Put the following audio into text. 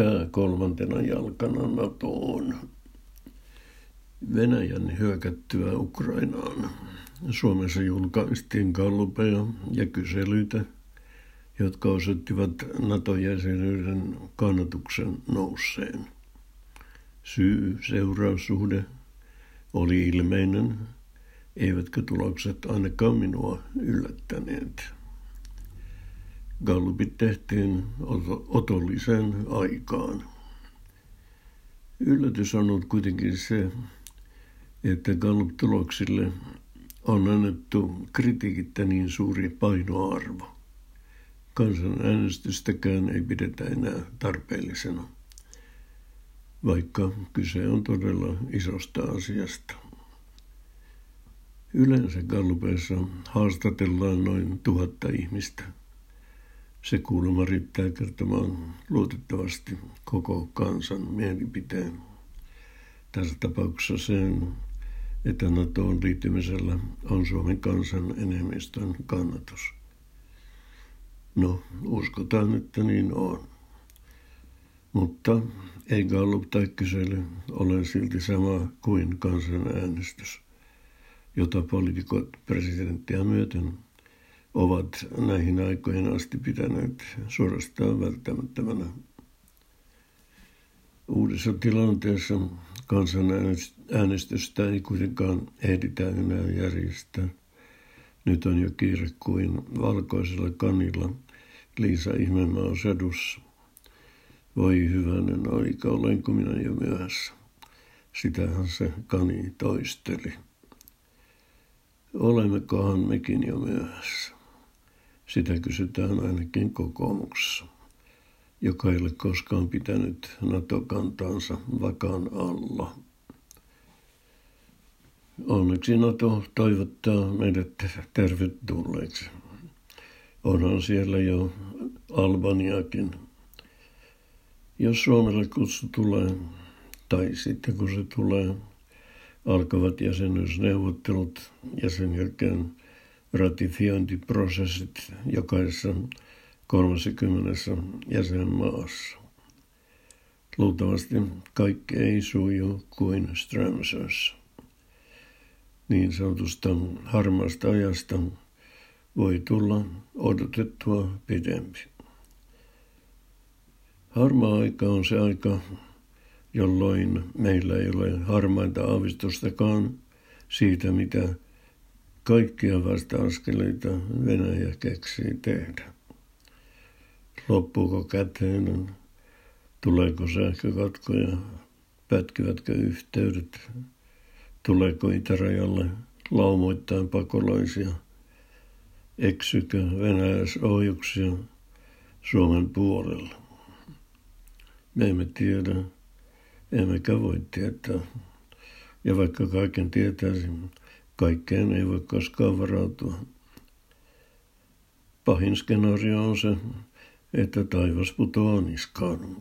pää kolmantena jalkana NATOon. Venäjän hyökättyä Ukrainaan. Suomessa julkaistiin kallupeja ja kyselyitä, jotka osoittivat NATO-jäsenyyden kannatuksen nousseen. Syy-seuraussuhde oli ilmeinen, eivätkä tulokset ainakaan minua yllättäneet. Gallupit tehtiin otollisen aikaan. Yllätys on ollut kuitenkin se, että Gallup-tuloksille on annettu kritiikittä niin suuri painoarvo. Kansanäänestystäkään ei pidetä enää tarpeellisena, vaikka kyse on todella isosta asiasta. Yleensä Gallupeissa haastatellaan noin tuhatta ihmistä – se kuulemma riittää kertomaan luotettavasti koko kansan mielipiteen. Tässä tapauksessa sen, että NATOon liittymisellä on Suomen kansan enemmistön kannatus. No, uskotaan, että niin on. Mutta ei Gallup tai kysely ole silti sama kuin kansanäänestys, jota poliitikot presidenttiä myöten ovat näihin aikoihin asti pitäneet suorastaan välttämättömänä. Uudessa tilanteessa kansanäänestystä ei kuitenkaan ehditä enää järjestää. Nyt on jo kiire kuin valkoisella kanilla Liisa Ihmemaa sadussa. Voi hyvänen aika, olenko minä jo myöhässä. Sitähän se kani toisteli. Olemmekohan mekin jo myöhässä? Sitä kysytään ainakin kokoomuksessa, joka ei ole koskaan pitänyt NATO-kantaansa vakaan alla. Onneksi NATO toivottaa meidät tervetulleeksi. Onhan siellä jo Albaniakin. Jos Suomelle kutsu tulee, tai sitten kun se tulee, alkavat jäsenyysneuvottelut ja sen jälkeen ratifiointiprosessit jokaisessa 30 jäsenmaassa. Luultavasti kaikki ei suju kuin Strömsössä. Niin sanotusta harmaasta ajasta voi tulla odotettua pidempi. Harmaa aika on se aika, jolloin meillä ei ole harmainta aavistustakaan siitä, mitä Kaikkia vasta-askeleita Venäjä keksii tehdä. Loppuuko käteen, tuleeko sähkökatkoja, pätkivätkö yhteydet, tuleeko itärajalle laumoittain pakolaisia, eksykö venäläisohjuksia Suomen puolella. Me emme tiedä, emmekä voi tietää. Ja vaikka kaiken tietäisimme, Kaikkeen ei voi koskaan varautua. Pahin skenaario on se, että taivas putoaa niskaan.